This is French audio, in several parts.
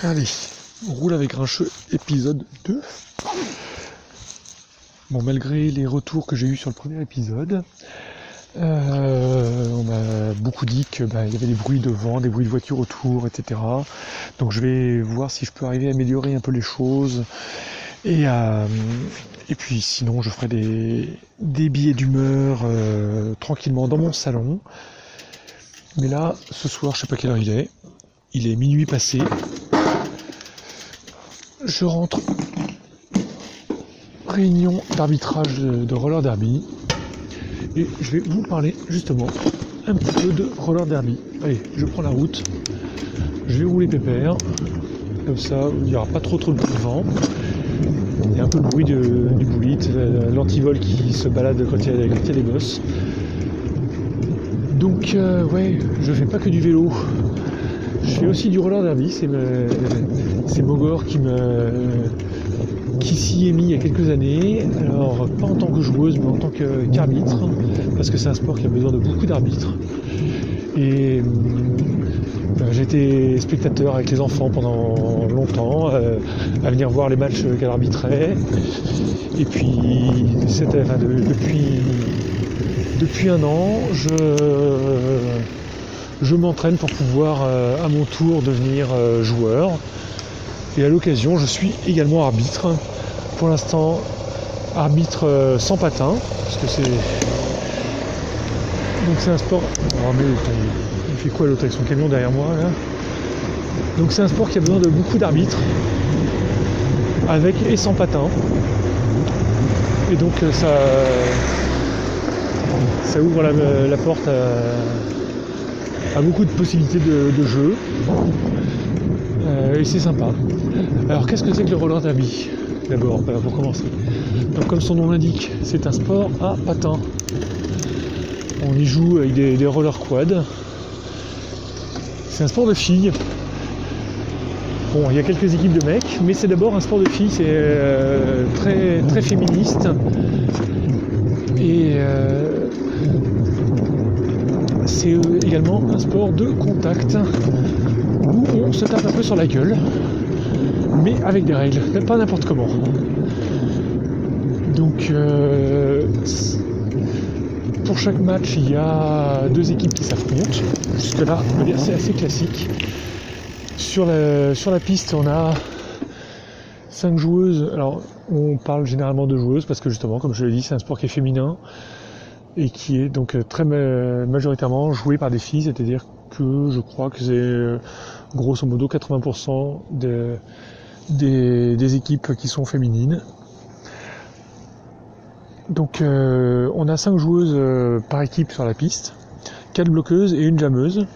Allez, on roule avec Grincheux, épisode 2. Bon, malgré les retours que j'ai eu sur le premier épisode, euh, on m'a beaucoup dit que bah, y avait des bruits de vent, des bruits de voitures autour, etc. Donc je vais voir si je peux arriver à améliorer un peu les choses. Et, euh, puis sinon, je ferai des, des billets d'humeur euh, tranquillement dans mon salon. Mais là, ce soir, je sais pas quelle heure il est. Il est minuit passé je rentre. Réunion d'arbitrage de roller derby. Et je vais vous parler justement un petit peu de roller derby. Allez, je prends la route. Je vais rouler pépère. Comme ça, il n'y aura pas trop trop de vent. Il y a un peu le bruit du boulit, l'antivol qui se balade quand il y a, des bosses. Donc euh, ouais, je fais pas que du vélo. Je fais aussi du roller derby, c'est Mogor qui s'y est mis il y a quelques années. Alors pas en tant que joueuse, mais en tant qu'arbitre, parce que c'est un sport qui a besoin de beaucoup d'arbitres. Et euh, j'étais spectateur avec les enfants pendant longtemps, euh, à venir voir les matchs qu'elle arbitrait. Et puis, depuis un an, je je m'entraîne pour pouvoir euh, à mon tour devenir euh, joueur. Et à l'occasion, je suis également arbitre. Pour l'instant, arbitre euh, sans patin, parce que c'est. Donc c'est un sport. Oh, il fait quoi l'autre avec son camion derrière moi là? Donc c'est un sport qui a besoin de beaucoup d'arbitres, avec et sans patin. Et donc ça, ça ouvre la porte à, beaucoup de possibilités de, jeu. Euh, et c'est sympa. Alors qu'est-ce que c'est que le roller derby D'abord, euh, pour commencer. Donc comme son nom l'indique, c'est un sport à patins. On y joue avec des, rollers quad. C'est un sport de filles. Bon, il y a quelques équipes de mecs, mais c'est d'abord un sport de filles, c'est euh, très, très féministe. Et c'est également un sport de contact où on se tape un peu sur la gueule, mais avec des règles, pas n'importe comment. Donc euh, pour chaque match, il y a deux équipes qui s'affrontent. Jusque-là, c'est assez classique. Sur la, sur la piste, on a cinq joueuses. Alors, on parle généralement de joueuses parce que justement, comme je l'ai dit, c'est un sport qui est féminin et qui est donc euh, très majoritairement joué par des filles, c'est-à-dire que je crois que c'est euh, grosso modo 80% des, équipes qui sont féminines. Donc euh, on a 5 joueuses par équipe sur la piste, 4 bloqueuses et une jammeuse.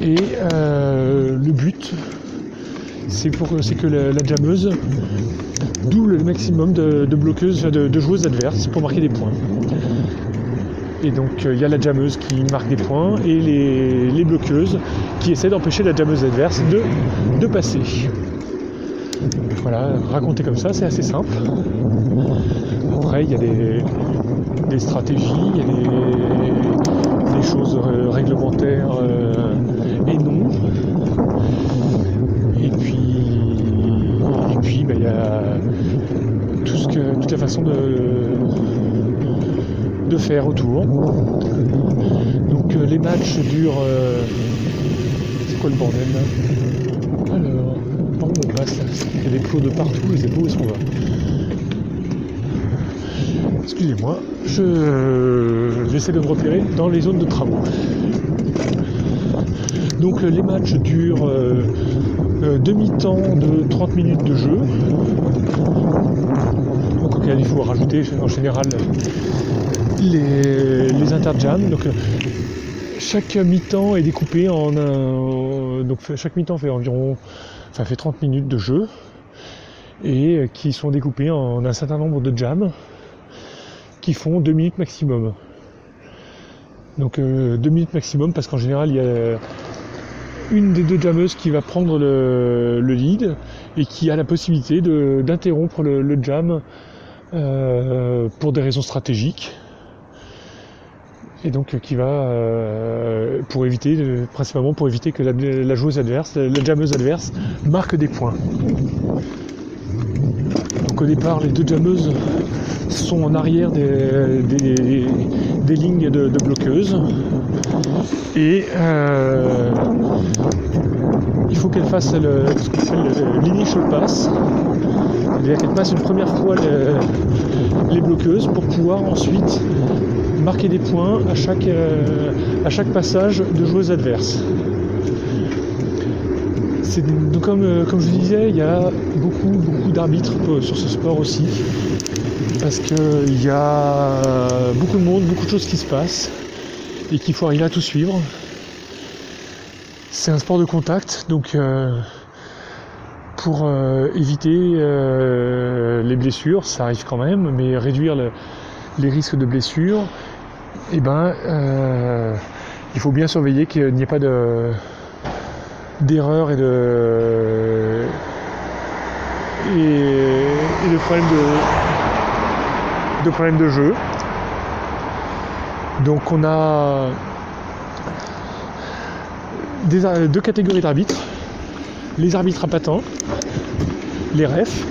Et le but, c'est que la, la, jammeuse double le maximum de, bloqueuses, de joueuses adverses pour marquer des points. Et donc euh, il y a la jammeuse qui marque des points et les, bloqueuses qui essaient d'empêcher la jammeuse adverse de, passer. Voilà, raconter comme ça, c'est assez simple. Après, il y a des, stratégies, il y a des, choses réglementaires euh, et non. Et puis, et puis ben, il y a tout ce que, toute la façon de de faire autour. Donc euh, les matchs durent. Euh, c'est quoi le bordel Alors, où on passe Il y a des clos de partout et c'est beau où est-ce qu'on va Excusez-moi, je j'essaie de me repérer dans les zones de travaux. Donc les matchs durent euh, demi-temps de 30 minutes de jeu. Donc auquel il faut rajouter en général les, les interjams. Donc, euh, chaque mi-temps est découpé en un. Donc, chaque mi-temps fait environ. Enfin, fait 30 minutes de jeu. Et euh, qui sont découpés en un certain nombre de jams qui font 2 minutes maximum. Donc 2 euh, minutes maximum parce qu'en général il y a une des deux jammeuses qui va prendre le, lead et qui a la possibilité d'interrompre le, jam pour des raisons stratégiques et donc qui va pour éviter, principalement pour éviter que la, joueuse adverse, la jammeuse adverse, marque des points. Donc au départ, les deux jameuses sont en arrière des, lignes de, bloqueuses et il faut qu'elle fasse le, ce qu'on appelle l'initial pass, c'est-à-dire qu'elle passe une première fois les bloqueuses pour pouvoir ensuite marquer des points à chaque, euh, à chaque passage de joueuses adverses. Donc comme, euh, comme je vous disais, il y a beaucoup, beaucoup d'arbitres sur ce sport aussi. Parce qu'il y a beaucoup de monde, beaucoup de choses qui se passent et qu'il faut arriver à tout suivre. C'est un sport de contact, donc euh, pour euh, éviter euh, les blessures, ça arrive quand même, mais réduire les risques de blessures, eh ben, il faut bien surveiller qu'il n'y ait pas de d'erreurs et de et, de problèmes de, de de jeu. Donc on a deux catégories d'arbitres. Les arbitres à patins, les REF,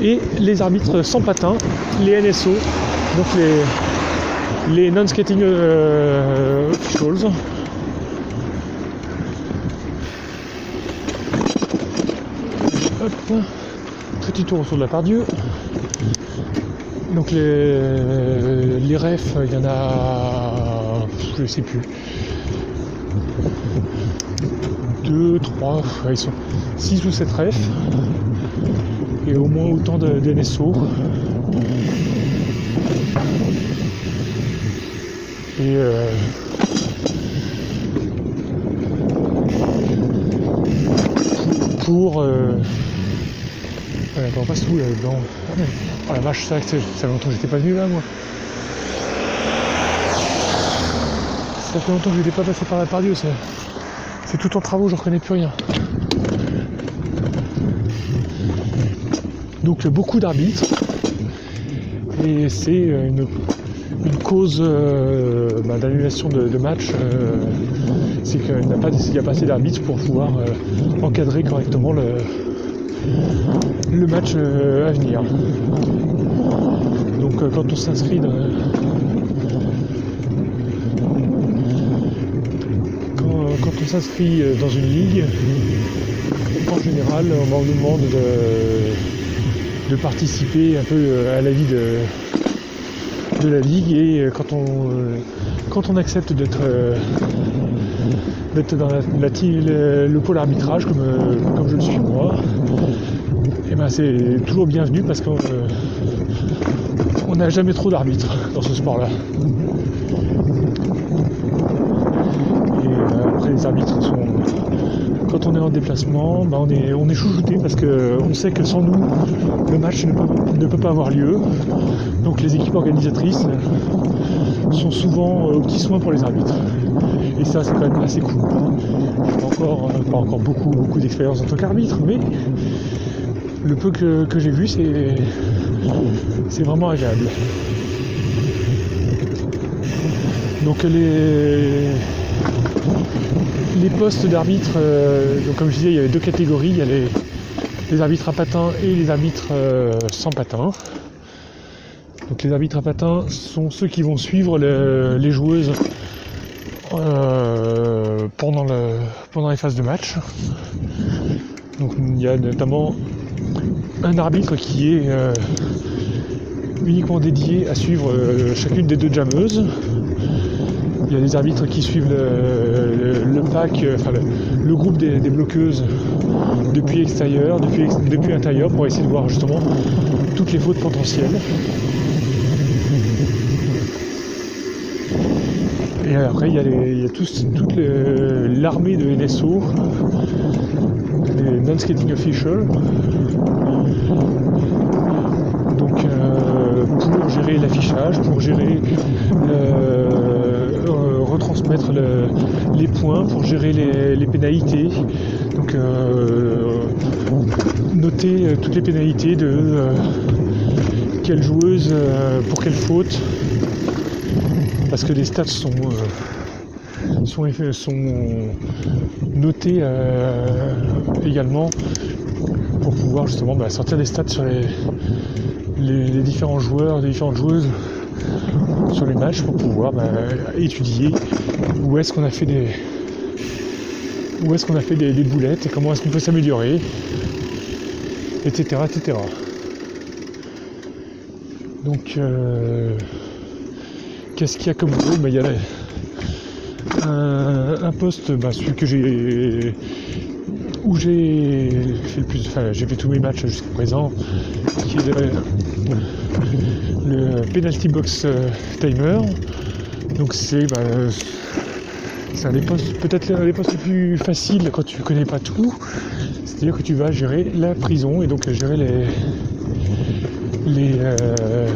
et les arbitres sans patins, les NSO, donc les, les non-skating euh. Hop, petit tour autour de la part Dieu. Donc les, les refs, il y en a. Je sais plus. 2, 3, ils sont 6 ou 7 refs et au moins autant de, NSO. Euh, pour euh, on passe où là dedans Oh la vache, ça fait longtemps que j'étais pas venu là moi. Ça fait longtemps que j'étais pas passé par la Pardieu ça. C'est tout en travaux, je reconnais plus rien. Donc beaucoup d'arbitres. Et c'est une, cause euh, bah, d'annulation de, match. Euh, c'est qu'il n'y a, pas, assez d'arbitres pour pouvoir euh, encadrer correctement le, le match à venir. Donc quand on s'inscrit dans, on s'inscrit euh, dans une ligue, en général, on nous demande de, participer un peu euh, à la vie de, la ligue et euh, quand on, quand on accepte d'être dans le, pôle arbitrage comme, je le suis moi, et eh ben c'est toujours bienvenu parce qu'on n'a jamais trop d'arbitres dans ce sport-là. les arbitres sont. Quand on est en déplacement, bah, on, est, chouchouté parce qu'on sait que sans nous, le match ne peut, pas avoir lieu. Donc les équipes organisatrices sont souvent au petit soin pour les arbitres. Et ça, c'est quand même assez cool. N'ai encore, euh, pas encore beaucoup, beaucoup d'expérience en tant qu'arbitre, mais le peu que, que j'ai vu, c'est vraiment agréable. Donc les, les postes d'arbitre, euh, comme je disais, il y avait deux catégories, il y a les, arbitres à patins et les arbitres euh, sans patins. Donc les arbitres à patins sont ceux qui vont suivre les joueuses euh, pendant les phases de match. Donc il y a notamment un arbitre qui est uniquement dédié à suivre chacune des deux jameuses il y a des arbitres qui suivent le, pack, euh, enfin le, groupe des, bloqueuses depuis extérieur, depuis, depuis intérieur pour essayer de voir justement toutes les fautes potentielles. Et après, il y a, toute l'armée de NSO, les non-skating officials. Donc, euh, pour gérer l'affichage, pour gérer retransmettre les points, pour gérer les, pénalités. Donc euh, noter euh, toutes les pénalités de euh, quelle joueuse pour quelle faute. parce que les stats sont, sont, sont notés également pour pouvoir justement bah, sortir des stats sur les, les, différents joueurs, les différentes joueuses sur les matchs pour pouvoir bah, étudier où est-ce qu'on a fait des où est-ce qu'on a fait des, boulettes et comment est-ce qu'on peut s'améliorer, etc., etc. Donc, euh, qu'est-ce qu'il y a comme gros bah, Il y a un, poste, bah, celui que j'ai où j'ai fait le plus, enfin j'ai fait tous mes matchs jusqu'à présent, qui est penalty box euh, timer. Donc c'est bah, c'est un des postes, peut-être un des postes les plus faciles quand tu connais pas tout. C'est-à-dire que tu vas gérer la prison et donc gérer les les, euh,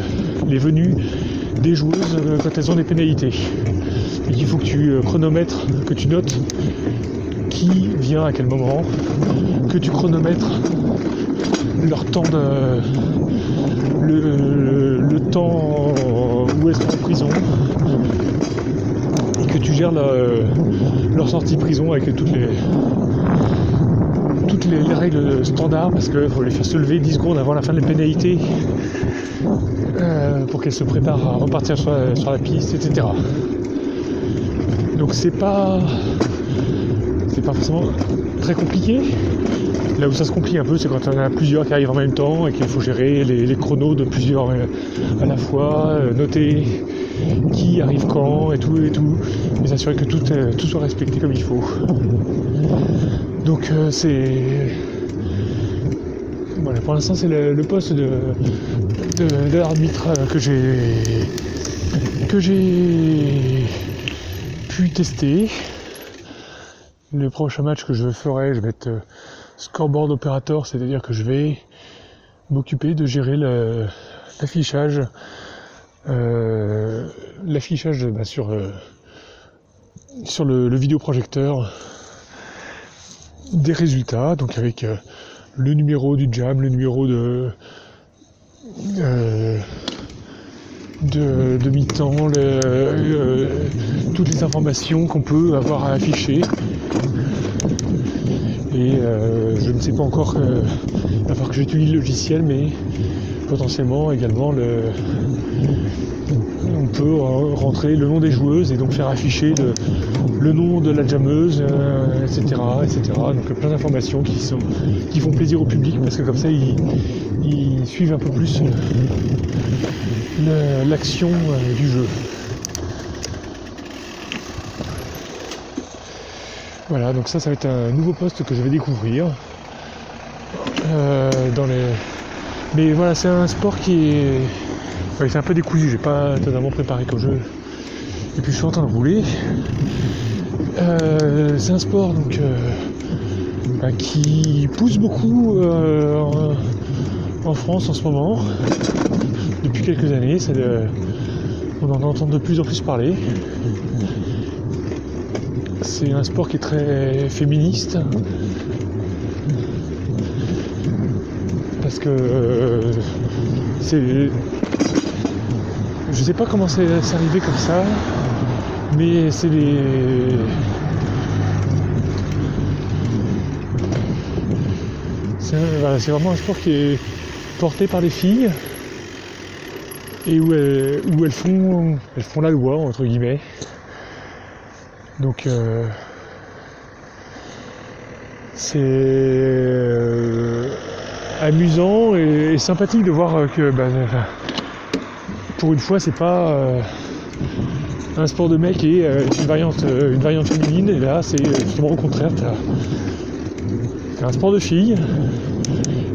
les venues des joueuses euh, quand elles ont des pénalités. il faut que tu chronomètres, que tu notes qui vient à quel moment, que tu chronomètres leur temps de. le, temps où elles sont en prison, et que tu gères leur sortie prison avec toutes les toutes les, règles standards parce qu'il faut les faire se lever 10 secondes avant la fin de la pénalité euh, pour qu'elles se préparent à repartir sur la piste, etc. Donc c'est pas c'est pas forcément très compliqué. Là où ça se complique un peu, c'est quand on a plusieurs qui arrivent en même temps et qu'il faut gérer les, chronos de plusieurs euh, à la fois, euh, noter qui arrive quand et tout et tout, et s'assurer que tout, euh, tout soit respecté comme il faut. Donc c'est voilà, pour l'instant c'est le, poste de, l'arbitre que j'ai que j'ai pu tester. Les prochains matchs que je ferai, je vais être euh, scoreboard opérateur, c'est-à-dire que je vais m'occuper de gérer l'affichage euh, l'affichage bah, sur, euh, sur le, vidéoprojecteur des résultats, donc avec le numéro du jam, le numéro de de, mi-temps, euh, toutes les informations qu'on peut avoir à afficher. Et euh, je ne sais pas encore, euh, à part que j'utilise le logiciel, mais potentiellement également le, on peut rentrer le nom des joueuses et donc faire afficher le, nom de la jammeuse, etc., etc. Donc plein d'informations qui sont qui font plaisir au public parce que comme ça ils, ils suivent un peu plus l'action euh, du jeu. Voilà, donc ça, ça va être un nouveau poste que je vais découvrir. Euh, dans les... Mais voilà, c'est un sport qui est. c'est un peu décousu, j'ai pas totalement préparé comme jeu. Et puis je suis en train de rouler. Euh, c'est un sport donc bah, qui pousse beaucoup en France en ce moment depuis quelques années. on en entend de plus en plus parler. C'est un sport qui est très féministe. Parce que euh, c'est. Je sais pas comment c'est arrivé comme ça, mais c'est les. C'est vraiment un sport qui est porté par les filles et où elles, font, elles font la loi, entre guillemets. Donc euh, c'est euh, amusant et, sympathique de voir que bah, pour une fois c'est pas euh, un sport de mec et une variante une variante féminine et là c'est justement au contraire c'est un sport de filles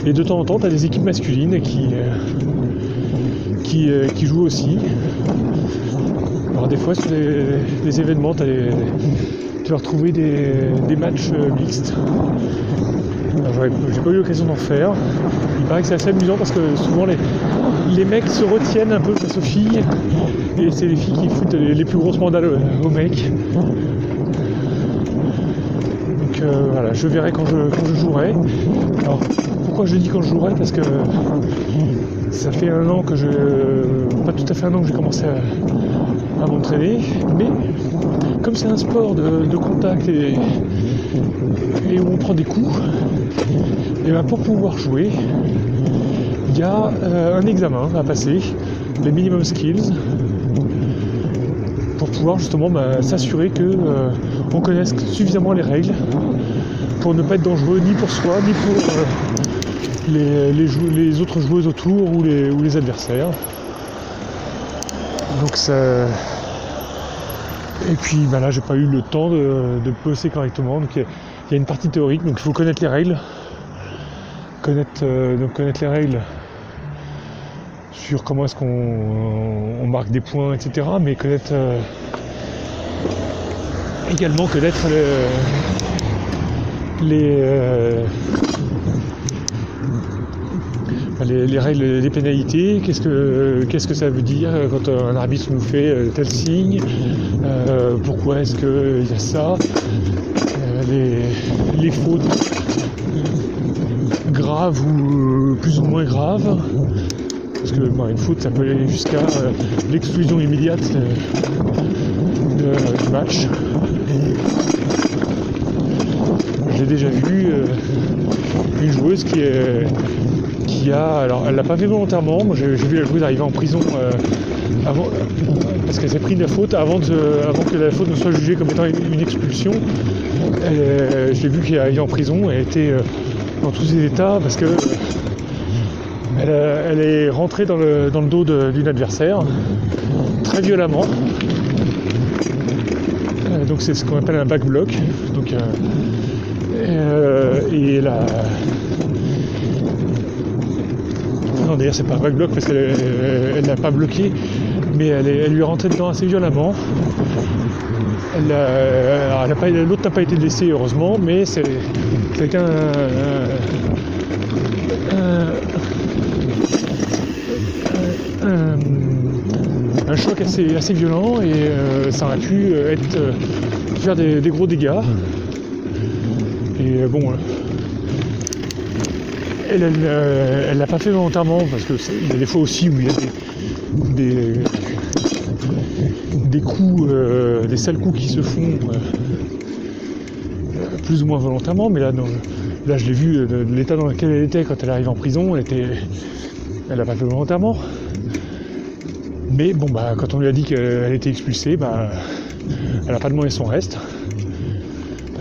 et de temps en temps tu as des équipes masculines qui euh, qui, jouent aussi. Alors des fois sur les, événements, tu vas retrouver des, matchs euh, mixtes. J'ai pas eu l'occasion d'en faire. Il paraît que c'est assez amusant parce que souvent les, les mecs se retiennent un peu face aux filles et c'est les filles qui foutent les, plus grosses mandales aux mecs. Donc euh, voilà, je verrai quand je, quand je jouerai. Alors pourquoi je dis quand je jouerai? Parce que ça fait un an que je. Pas tout à fait un an que j'ai commencé à m'entraîner, mais comme c'est un sport de, contact et, où on prend des coups, et ben pour pouvoir jouer, il y a euh, un examen à passer, les minimum skills, pour pouvoir justement bah, s'assurer que euh, on connaisse suffisamment les règles pour ne pas être dangereux ni pour soi ni pour euh, les, autres joueuses autour ou les, adversaires. Donc ça. Et puis bah là j'ai pas eu le temps de, de bosser correctement. Donc il y, a une partie théorique, donc il faut connaître les règles. Connaître, euh, donc connaître les règles sur comment est-ce qu'on marque des points, etc. Mais connaître euh, également connaître euh, les, les, règles des pénalités, qu'est-ce que, ça veut dire quand un arbitre nous fait euh, tel signe, pourquoi est-ce qu'il y a ça, les, fautes graves ou plus ou moins graves, parce que faute ça peut aller jusqu'à l'exclusion immédiate du match. J'ai déjà vu euh, une joueuse qui, qui a. Alors, elle l'a pas fait volontairement. Moi, j'ai vu la joueuse arriver en prison euh, parce qu'elle s'est pris de la faute avant, que la faute ne soit jugée comme étant une, expulsion. Euh, je l'ai vu qu'elle est arrivée en prison. Elle était dans tous ses états parce que. Elle, est rentrée dans le, dos d'une adversaire très violemment donc c'est ce qu'on appelle un back block. Euh, euh, et la... Non d'ailleurs c'est pas un back block parce qu'elle n'a pas bloqué, mais elle, lui est rentrée dedans assez violemment. L'autre n'a pas été blessé heureusement, mais c'est quelqu'un un choc assez, violent et euh, ça aurait pu euh, euh, faire des, gros dégâts. Et bon, elle elle l'a pas fait volontairement parce que il y a des fois aussi où il y a des, des, coups, des sales coups qui se font plus ou moins volontairement, mais là, là je l'ai vu de, l'état dans lequel elle était quand elle arrive en prison, elle était, elle l'a pas fait volontairement. Mais bon, bah, quand on lui a dit qu'elle était expulsée, bah, elle n'a pas demandé son reste.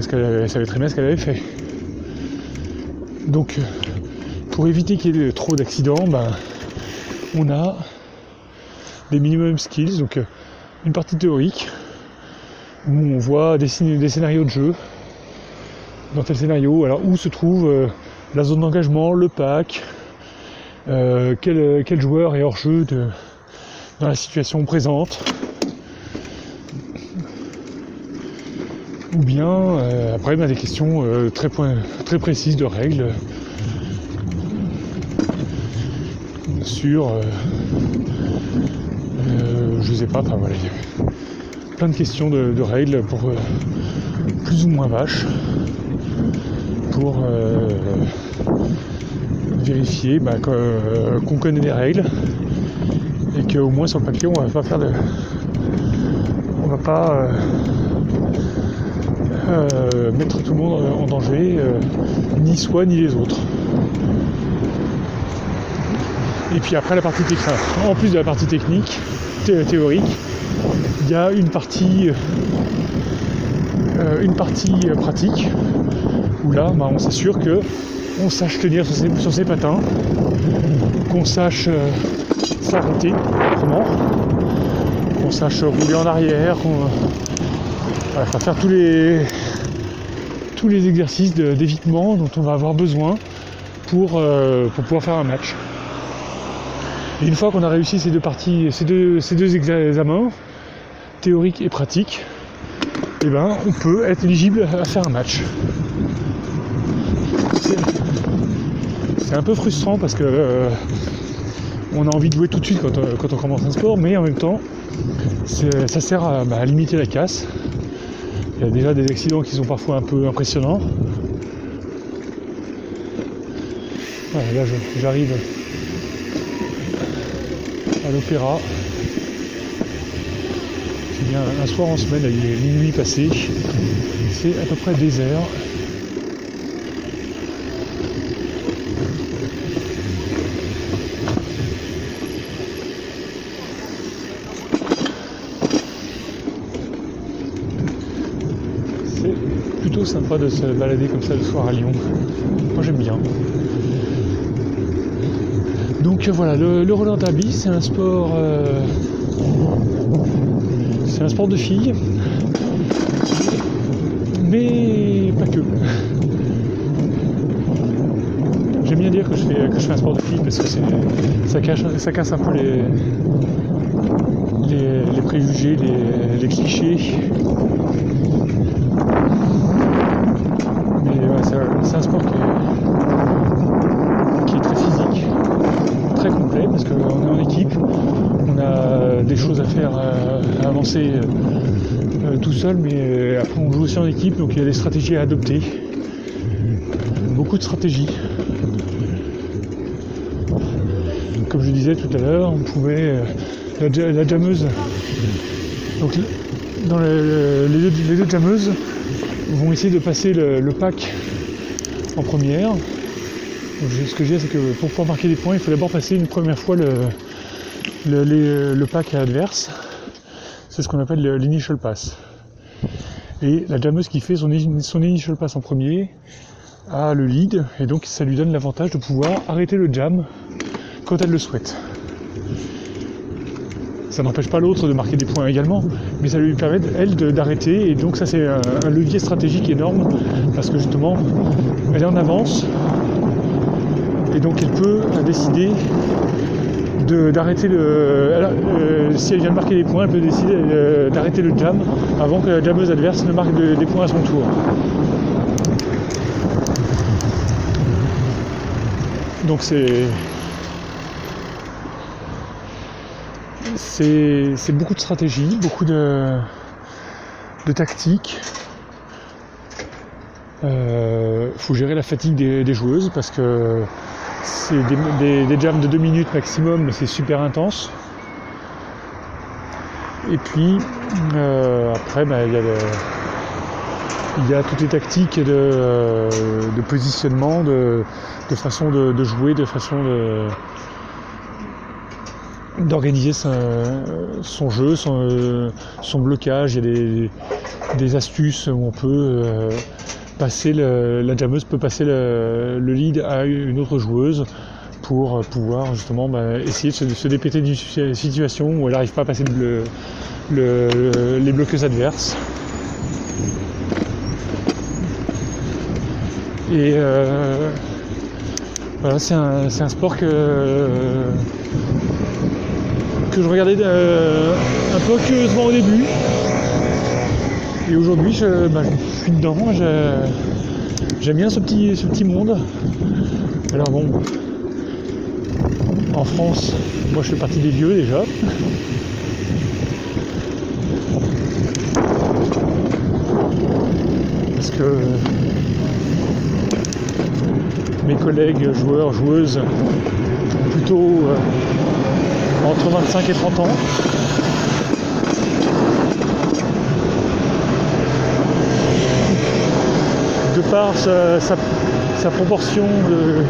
Parce qu'elle savait très bien ce qu'elle avait fait. Donc, pour éviter qu'il y ait trop d'accidents, bah, on a des minimum skills, donc une partie théorique où on voit des, des scénarios de jeu. Dans tel scénario, alors où se trouve euh, la zone d'engagement, le pack, euh, quel, joueur est hors jeu dans la situation présente. Ou bien euh, après a des questions euh, très, très précises de règles sur euh, je sais pas, enfin voilà, plein de questions de, règles pour plus ou moins vaches pour vérifier bah, qu'on connaît les règles et qu'au moins sur le papier on va pas faire de. On va pas euh, euh, mettre tout le monde en danger, euh, ni soi ni les autres. Et puis après la partie technique, en plus de la partie technique, théorique, il y a une partie une partie pratique où là bah, on s'assure que on sache tenir sur ses, patins, qu'on sache s'arrêter autrement, qu'on sache rouler en arrière, qu'on va faire tous les tous les exercices d'évitement dont on va avoir besoin pour, euh, pour pouvoir faire un match. Et une fois qu'on a réussi ces deux parties, ces deux, ces deux examens, théoriques et pratiques, eh ben, on peut être éligible à faire un match. C'est un peu frustrant parce que euh, on a envie de jouer tout de suite quand, euh, on commence un sport, mais en même temps, ça sert bah, à, limiter la casse. Il y a déjà des accidents qui sont parfois un peu impressionnants. là, j'arrive à l'opéra. Eh bien, un soir en semaine, est minuit passé, c'est à peu près désert. C'est plutôt de se balader comme ça le soir à Lyon. Moi j'aime bien. Donc voilà, le, le derby, c'est un sport, euh, c'est un sport de filles, mais pas que. J'aime bien dire que je fais que je fais un sport de filles parce que ça cache, ça casse un peu les les, préjugés, les clichés. Mais ouais, c'est un- sport qui est, très physique, très complet parce qu'on est en équipe, on a des choses à faire, à avancer euh, tout seul, mais euh, après on joue aussi en équipe, donc il y a des stratégies à adopter. Beaucoup de stratégies. Comme je disais tout à l'heure, on pouvait. euh, la, ja- la jammeuse. Donc dans le- les, deux, jammeuses vont essayer de passer le pack en première. Ce que dis, c'est que pour pouvoir marquer des points, il faut d'abord passer une première fois le, le, le pack adverse. C'est ce qu'on appelle le- l'initial pass. Et la jammeuse qui fait son, son initial pass en premier a le lead, et donc ça lui donne l'avantage de pouvoir arrêter le jam quand elle le souhaite. Ça n'empêche pas l'autre de marquer des points également, mais ça lui permet, elle, d'arrêter, et donc ça c'est un, levier stratégique énorme, parce que justement, elle est en avance, et donc elle peut euh, décider de- d'arrêter le. euh, si elle vient de marquer des points, elle peut décider euh, d'arrêter le jam avant que la jammeuse adverse ne marque de- des points à son tour. Donc c'est. C'est beaucoup de stratégie, beaucoup de, tactique. Euh, faut gérer la fatigue des, joueuses parce que c'est des, des- jams de 2 minutes maximum, mais c'est super intense. Et puis euh, après, bah, il y a il toutes les tactiques de, positionnement, de, façon de jouer, de façon de d'organiser son, jeu, son, euh, son blocage. Il y a des, astuces où on peut euh, passer le- la jammeuse peut passer le, le lead à une autre joueuse pour pouvoir justement bah, essayer de se, se dépêter d'une si- situation où elle n'arrive pas à passer le- le- le- les bloqueuses adverses. Et euh, voilà, c'est un sport que, je regardais euh, un peu curieusement au début. Et aujourd'hui, je, bah, suis dedans. J'aime bien ce petit, ce petit monde. Alors bon, en France, moi je fais partie des vieux déjà. Parce que mes collègues joueurs, joueuses, plutôt euh, entre 25 et 30 ans. De par sa, sa- proportion de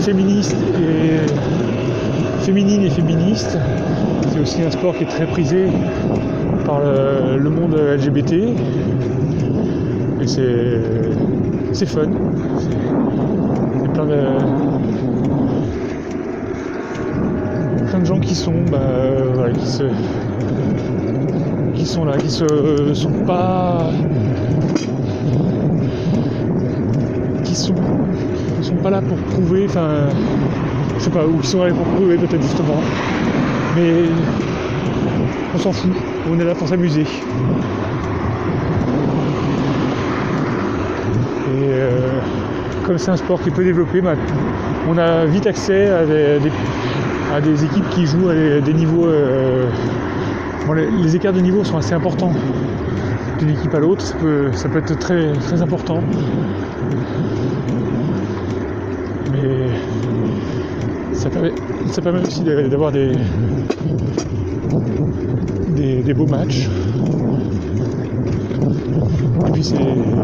féministe et féminine et féministe, c'est aussi un sport qui est très prisé par le, monde LGBT. Et c'est fun. C'est- plein de, plein de gens qui sont, bah, euh, qui se, qui sont là, qui se sont pas, qui sont, sont pas là pour prouver, enfin, je sais pas, ou qui sont là pour prouver peut-être justement, mais on s'en fout, on est là pour s'amuser. Et euh, comme c'est un sport qui est peu développé, bah, on a vite accès à des- à des équipes qui jouent à des, niveaux. euh, bon, les, écarts de niveau sont assez importants d'une équipe à l'autre, ça peut, être très, très important. Mais ça permet, aussi d'avoir des, des, des beaux matchs. Et puis c'est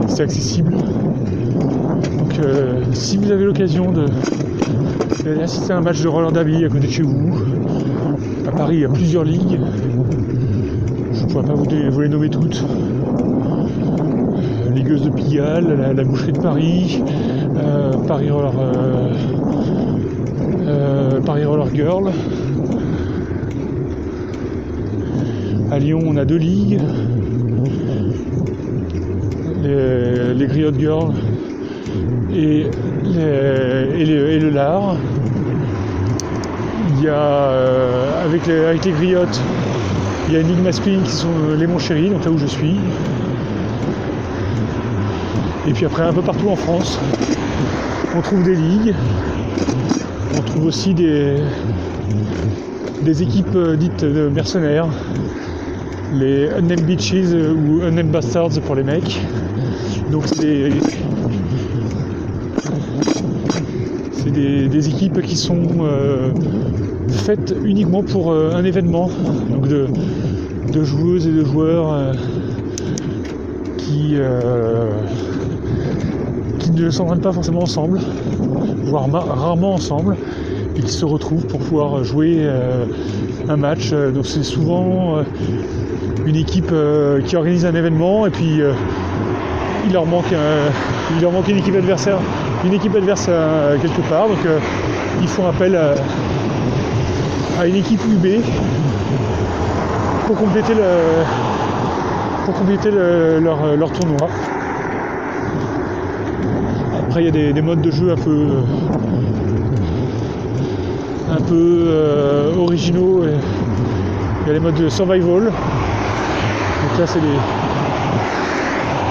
c'est accessible. Donc euh, si vous avez l'occasion de d'aller assister à un match de roller derby à côté de chez vous, à Paris il y a plusieurs ligues. Je ne pourrais pas vous, les nommer toutes. Euh, Ligueuse de Pigalle, la, boucherie de Paris, euh, Paris Roller euh, euh, Girl. À Lyon on a deux ligues. Les, les Griottes Girls et, et le, lard. Il y a euh, avec, les, avec les griottes, il y a ligue masculine qui sont euh, les Montchéry, donc là où je suis. Et puis après un peu partout en France, on trouve des ligues. On trouve aussi des, des équipes euh, dites de mercenaires, les Unnamed Beaches ou Unnamed Bastards pour les mecs. Donc c'est des, équipes qui sont euh, faites uniquement pour euh, un événement, donc de, joueuses et de joueurs euh, qui, ne s'entraînent pas forcément ensemble, voire rarement ensemble, et qui se retrouvent pour pouvoir jouer un match. Donc c'est souvent une équipe qui organise un événement et puis il leur manque il leur manque une équipe adversaire une équipe adverse euh, quelque part donc euh, ils font appel à, à une équipe UB pour compléter le pour compléter le- leur, tournoi après il y a des, des modes de jeu un peu un peu euh, originaux il y a les modes de survival donc là c'est des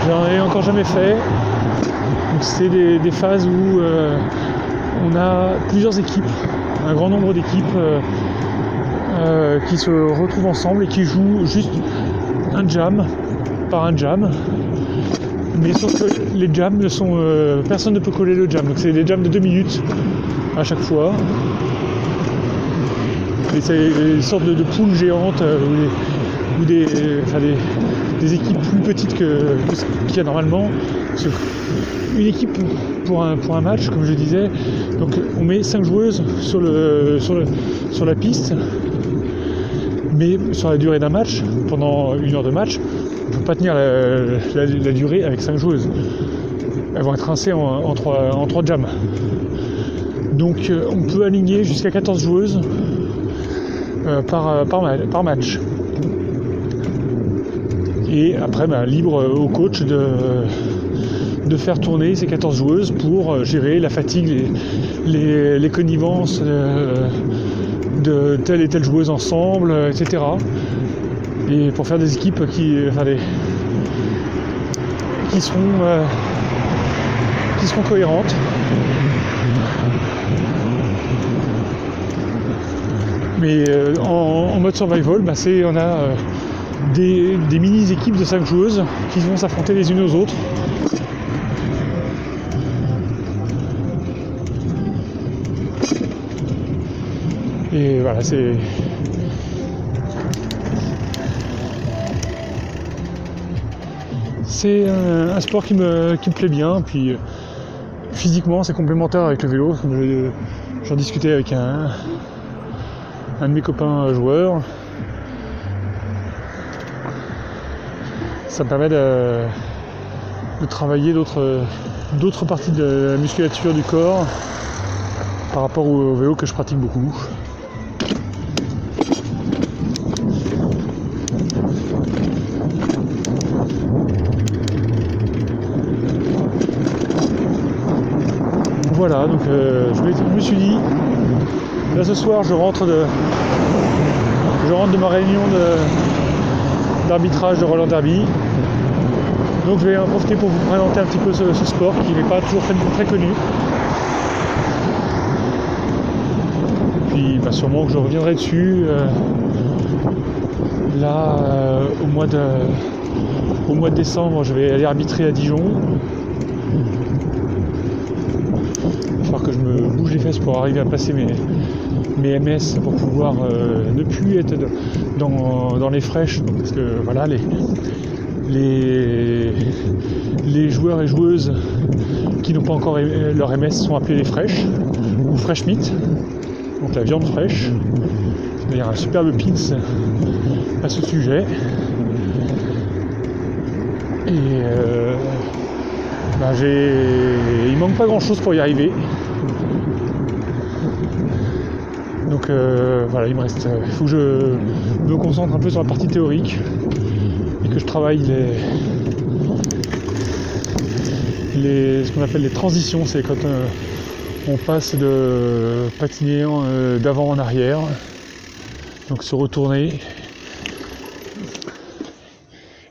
J'en ai encore jamais fait. Donc c'est des, phases où euh, on a plusieurs équipes, un grand nombre d'équipes euh, euh, qui se retrouvent ensemble et qui jouent juste un jam par un jam. Mais sauf que les jams ne sont. personne ne peut coller le jam. Donc c'est des jams de deux minutes à chaque fois. Et c'est une sorte de, de poule géante où des, ou des, équipes plus petites que ce qu'il y a normalement. Une équipe pour un, match, comme je disais, donc on met 5 joueuses sur, la piste, mais sur la durée d'un match, pendant une heure de match, on ne peut pas tenir la, durée avec 5 joueuses. Elles vont être rincées en, en, 3, en trois jams. Donc euh, on peut aligner jusqu'à 14 joueuses euh, par, par, ma- par match. Et après, bah, libre au coach de, de faire tourner ces 14 joueuses pour euh, gérer la fatigue, les, connivences euh, de telle et telle joueuse ensemble, euh, etc. Et pour faire des équipes qui, enfin, qui seront, qui seront cohérentes. Mais en, mode survival, bah, on a des, des mini-équipes de 5 joueuses qui vont s'affronter les unes aux autres. Et voilà, c'est. C'est un, sport qui me, plaît bien, puis euh, physiquement c'est complémentaire avec le vélo. je- J'en discutais avec un, de mes copains joueurs. Ça me permet de, travailler d'autres parties de la musculature du corps par rapport au vélo que je pratique beaucoup. Voilà, donc euh, je, me, je me suis dit, là ce soir je rentre de, je rentre de ma réunion d'arbitrage de Roland Derby. Donc je vais en profiter pour vous présenter un petit peu ce, ce sport qui n'est pas toujours très, très connu. Puis bah, sûrement que je reviendrai dessus euh, là euh, au, mois de, au mois de décembre je vais aller arbitrer à Dijon. Il va falloir que je me bouge les fesses pour arriver à passer mes, mes MS pour pouvoir euh, ne plus être dans, les fraîches. Parce que voilà, les, les, les joueurs et joueuses qui n'ont pas encore leur MS sont appelés les fraîches ou fresh meat, donc la viande fraîche. Il y a un superbe pins à ce sujet. Et euh, bah, il manque pas grand chose pour y arriver. Donc euh, voilà, il me reste. Il faut que je me concentre un peu sur la partie théorique et que je travaille les, ce qu'on appelle les transitions, c'est quand euh, on passe de patiner euh, d'avant en arrière, donc se retourner.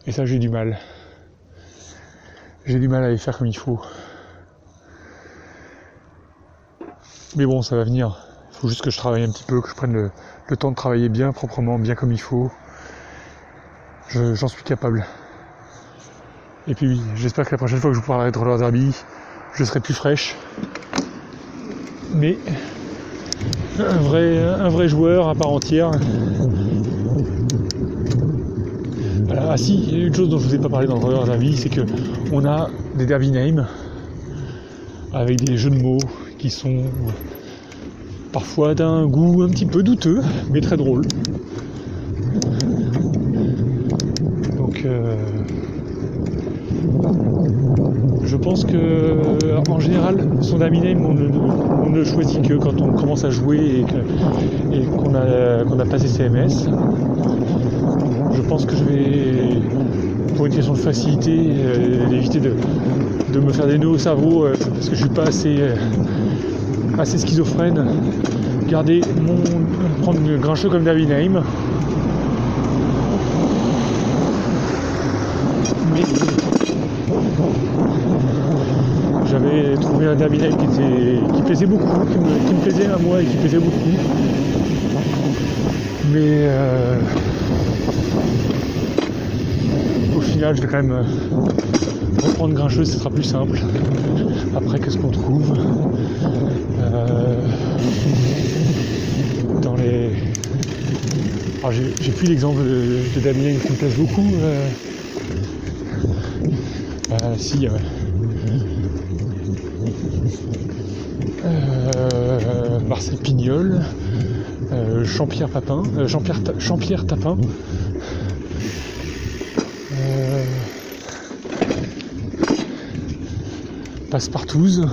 Et ça j'ai du mal. J'ai du mal à les faire comme il faut. Mais bon, ça va venir. Il faut juste que je travaille un petit peu, que je prenne le, temps de travailler bien, proprement, bien comme il faut. J'en suis capable. Et puis j'espère que la prochaine fois que je vous parlerai de roller derby, je serai plus fraîche. Mais un vrai, joueur à part entière. Ah si, il y a une chose dont je ne vous ai pas parlé dans le roller derby, c'est que on a des derby names avec des jeux de mots qui sont parfois d'un goût un petit peu douteux, mais très drôle. Donc euh, je pense que en général son derby name on ne, choisit que quand on commence à jouer et qu'on a, passé CMS. Je pense que je vais pour une question de facilité, euh, d'éviter de, me faire des nœuds au cerveau, euh, parce que je suis pas assez, assez schizophrène. Garder mon. prendre un grincheux comme David Naim. Mais j'avais trouvé un David Naim qui, était, qui plaisait beaucoup, qui me, plaisait à moi et qui plaisait beaucoup. Mais je vais quand même euh, reprendre grincheuse, ce sera plus simple. Après, qu'est-ce qu'on trouve euh, dans les. Alors, j'ai plus l'exemple de, Damien qui me plaise beaucoup. Euh... Euh, si. Marcel Pignol, Jean-Pierre Papin, Jean-Pierre Tapin, passe-partouze.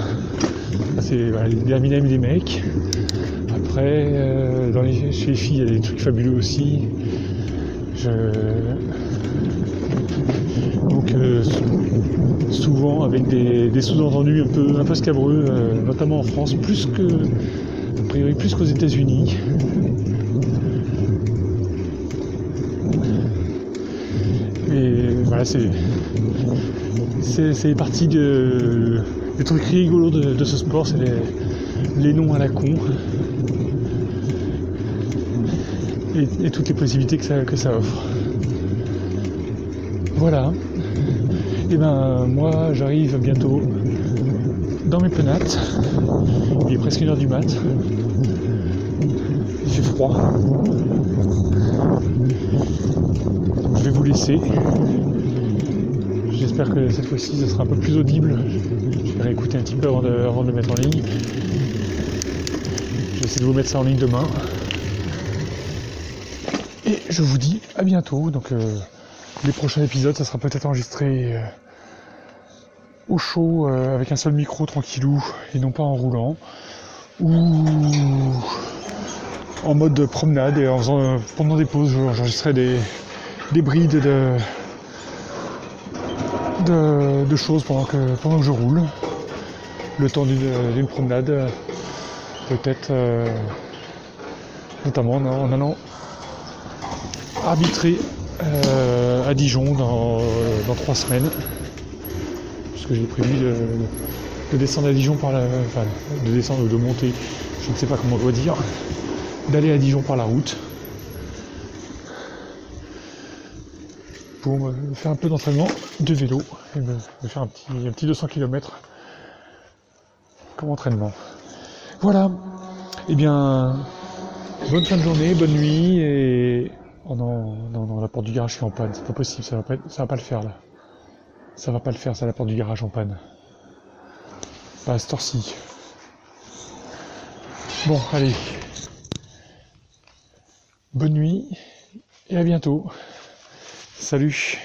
C'est voilà, les des mecs. Après, euh, dans les, chez les filles, il y a des trucs fabuleux aussi. Donc euh, souvent avec des, sous-entendus un peu, un peu scabreux, euh, notamment en France, plus que a priori plus qu'aux États-Unis. Et voilà, c'est c'est partie de, des trucs rigolos de, ce sport, c'est les, noms à la con. Et, toutes les possibilités que ça, offre. Voilà. Et ben moi j'arrive bientôt dans mes penates. Il est presque une heure du mat. Il fait froid. Je vais vous laisser. J'espère que cette fois-ci ce sera un peu plus audible. Je vais réécouter un petit peu avant de, le mettre en ligne. Je vais essayer de vous mettre ça en ligne demain. Et je vous dis à bientôt. Donc euh, les prochains épisodes, ça sera peut-être enregistré euh, au chaud euh, avec un seul micro tranquillou et non pas en roulant. Ou en mode promenade et en faisant pendant des pauses, j'enregistrerai des brides de de, choses pendant que, pendant que je roule. Le temps d'une promenade, peut-être euh, notamment en, allant arbitrer euh, à Dijon dans, trois semaines. Puisque j'ai prévu de, descendre à Dijon par la. De descendre ou de monter, je ne sais pas comment on doit dire, d'aller à Dijon par la route. Pour me faire un peu d'entraînement de vélo et me, faire un petit, un petit 200 km comme entraînement. Voilà. Eh bien, bonne fin de journée, bonne nuit et oh non non la porte du garage est en panne, c'est pas possible, ça va pas va pas le faire là. Ça va pas le faire, ça la porte du garage en panne. Pas à cette. Bon, allez. Bonne nuit et à bientôt. Salut